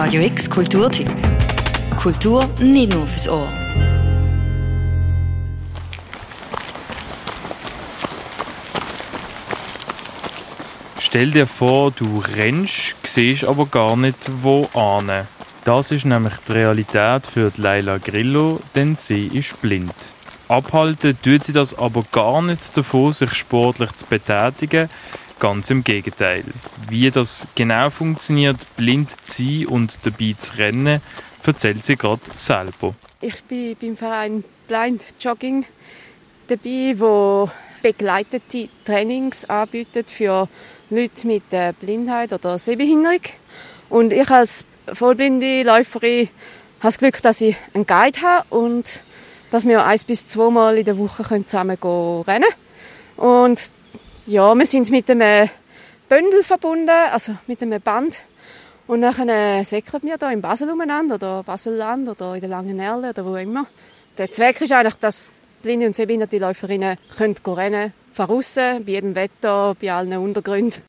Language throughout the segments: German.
Radio X Kulturtipp. Kultur nicht nur fürs Ohr. Stell dir vor, du rennst, siehst aber gar nicht, wo ane. Das ist nämlich die Realität für Leila Grillo, denn sie ist blind. Abhalten tut sie das aber gar nicht davon, sich sportlich zu betätigen. Ganz im Gegenteil. Wie das genau funktioniert, blind zu sein und dabei zu rennen, erzählt sie gerade selber. Ich bin beim Verein Blind Jogging dabei, wo begleitete Trainings anbietet für Leute mit Blindheit oder Sehbehinderung. Und ich als vollblinde Läuferin habe das Glück, dass ich einen Guide habe und dass wir eins bis zweimal in der Woche zusammen rennen können. Und ja, wir sind mit einem Bündel verbunden, also mit einem Band. Und dann säckelt wir da in Basel umeinander oder Baselland oder in der Langen Erle oder wo immer. Der Zweck ist eigentlich, dass blinde und sehbehinderte Läuferinnen können rennen außen, bei jedem Wetter, bei allen Untergründen.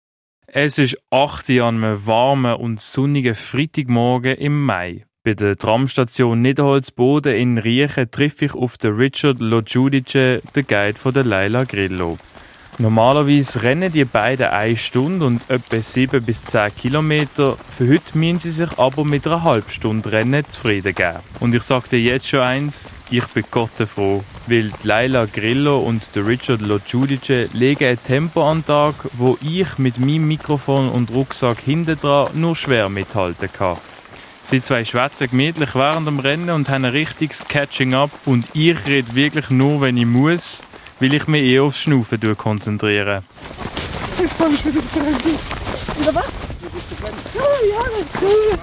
Es ist 8 Uhr an einem warmen und sonnigen Freitagmorgen im Mai. Bei der Tramstation Niederholzboden in Riechen treffe ich auf den Richard Logiudice, den Guide von der Leila Grillo. Normalerweise rennen die beiden eine Stunde und etwa 7 bis 10 Kilometer. Für heute müssen sie sich aber mit einer halben Stunde Rennen zufrieden geben. Und ich sage dir jetzt schon eins, ich bin Gott froh, weil Laila Grillo und der Richard Logiudice legen ein Tempo an den Tag, wo ich mit meinem Mikrofon und Rucksack hinten dran nur schwer mithalten kann. Sie zwei schwätzen gemütlich während dem Rennen und haben ein richtiges Catching-up und ich rede wirklich nur, wenn ich muss weil ich mich eher aufs Schnaufen konzentriere. Ich freue mich wieder zu. Wieder was? Ja, das ist cool.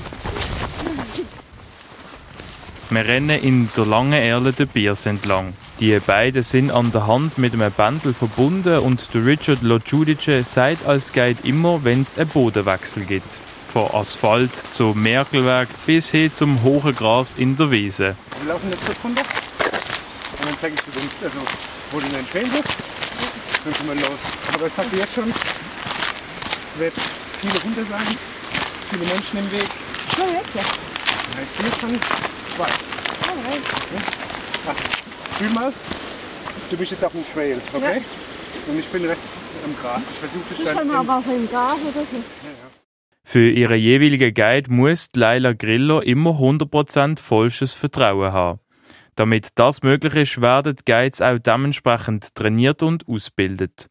Wir rennen in der langen Erle der Biers entlang. Die beiden sind an der Hand mit einem Bändel verbunden und der Richard Logiudice sagt als Guide immer, wenn es einen Bodenwechsel gibt. Von Asphalt zum Merkelwerk bis hin zum hohen Gras in der Wiese. Wir laufen jetzt kurz runter und dann zeige ich dir also wo du dann stehen wirst. Dann können wir los. Aber ich sag dir jetzt schon, es wird viele Hunde sein, viele Menschen im Weg. Schon jetzt? Ja, ich sehe schon zwei. Alright. Ja. Fühl mal, du bist jetzt auf dem Trail, okay? Ja. Und ich bin Rest am Gras. Ich versuche es dann. Ich aber im Gras oder so. Für ihren jeweiligen Guide muss Leila Grillo immer 100% vollstes Vertrauen haben. Damit das möglich ist, werden Guides auch dementsprechend trainiert und ausgebildet.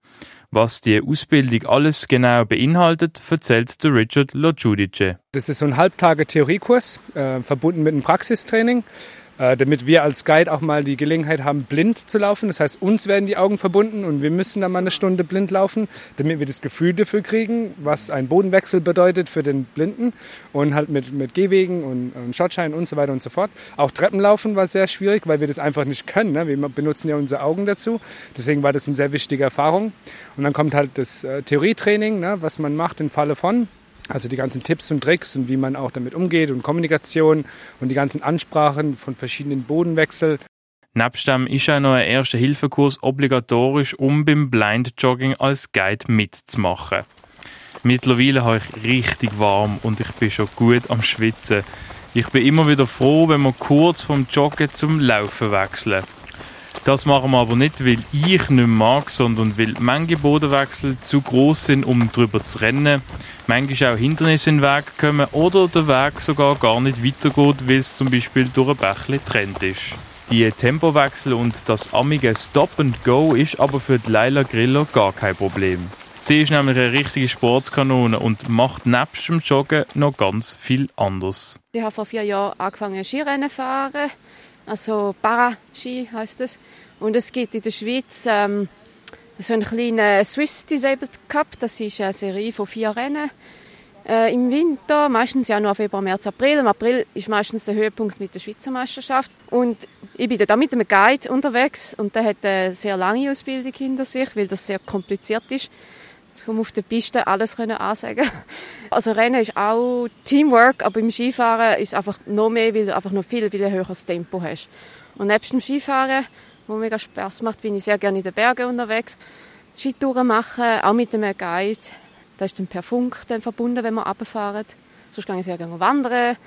Was die Ausbildung alles genau beinhaltet, erzählt der Richard Logiudice. Das ist so ein Halbtage Theoriekurs, äh, verbunden mit einem Praxistraining. Äh, damit wir als Guide auch mal die Gelegenheit haben, blind zu laufen. Das heißt, uns werden die Augen verbunden und wir müssen dann mal eine Stunde blind laufen, damit wir das Gefühl dafür kriegen, was ein Bodenwechsel bedeutet für den Blinden und halt mit, mit Gehwegen und, und Schottschein und so weiter und so fort. Auch Treppenlaufen war sehr schwierig, weil wir das einfach nicht können. Ne? Wir benutzen ja unsere Augen dazu. Deswegen war das eine sehr wichtige Erfahrung. Und dann kommt halt das äh, Theorietraining, ne? was man macht im Falle von. Also die ganzen Tipps und Tricks und wie man auch damit umgeht und Kommunikation und die ganzen Ansprachen von verschiedenen Bodenwechseln. Nebst dem ist auch noch ein erster Hilfekurs obligatorisch, um beim Blind Jogging als Guide mitzumachen. Mittlerweile habe ich richtig warm und ich bin schon gut am Schwitzen. Ich bin immer wieder froh, wenn wir kurz vom Joggen zum Laufen wechseln. Das machen wir aber nicht, weil ich nicht mag, sondern weil manche Bodenwechsel zu groß sind, um drüber zu rennen. Manchmal auch Hindernisse in den Weg kommen oder der Weg sogar gar nicht weitergeht, weil es zum Beispiel durch ein Bächle trennt ist. Die Tempowechsel und das amige Stop and Go ist aber für die Leila Griller gar kein Problem. Sie ist nämlich eine richtige Sportskanone und macht nebst dem Joggen noch ganz viel anders. Ich habe vor vier Jahren angefangen Skirennen zu fahren also Paraski heißt es. Und es gibt in der Schweiz ähm, so einen kleinen Swiss Disabled Cup. Das ist eine Serie von vier Rennen äh, im Winter, meistens Januar, Februar, März, April. Im April ist meistens der Höhepunkt mit der Schweizer Meisterschaft. Und ich bin da mit einem Guide unterwegs und der hat eine sehr lange Ausbildung hinter sich, weil das sehr kompliziert ist um auf der Piste alles können ansagen. Also Rennen ist auch Teamwork, aber im Skifahren ist es einfach noch mehr, weil du einfach noch viel, viel höheres Tempo hast. Und nebst dem Skifahren, wo mega Spaß macht, bin ich sehr gerne in den Bergen unterwegs. Skitouren machen, auch mit einem Guide. Da ist dann per Funk dann verbunden, wenn wir runterfahren. Sonst gehe ich sehr gerne wandern,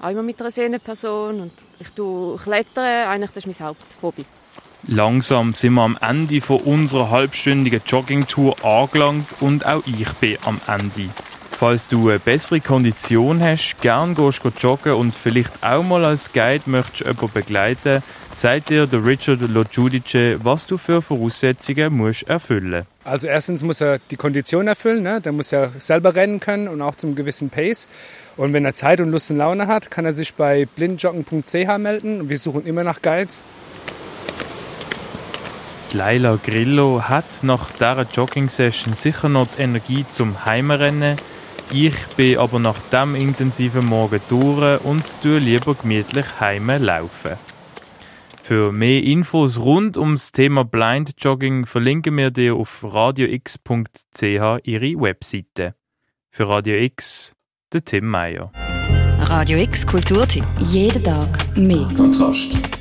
auch immer mit einer sehenden Person. Und ich tue klettern, eigentlich das ist mein Haupthobby. Langsam sind wir am Ende von unserer halbstündigen Joggingtour angelangt und auch ich bin am Ende. Falls du eine bessere Kondition hast, gern gehst du joggen und vielleicht auch mal als Guide möchtest jemanden begleiten, sagt dir der Richard Lojudice, was du für Voraussetzungen musst erfüllen Also erstens muss er die Kondition erfüllen, ne? der muss ja selber rennen können und auch zum gewissen Pace. Und wenn er Zeit und Lust und Laune hat, kann er sich bei blindjoggen.ch melden. Wir suchen immer nach Guides. Laila Grillo hat nach dieser Jogging-Session sicher noch die Energie zum Heimrennen. Ich bin aber nach dem intensiven Morgen durch und tue lieber gemütlich heime laufen. Für mehr Infos rund ums Thema Blind Jogging verlinken wir dir auf radiox.ch ihre Webseite. Für Radio X, der Tim Meyer. Radio X Kulturtipp. Jeden Tag mehr. Kontrast.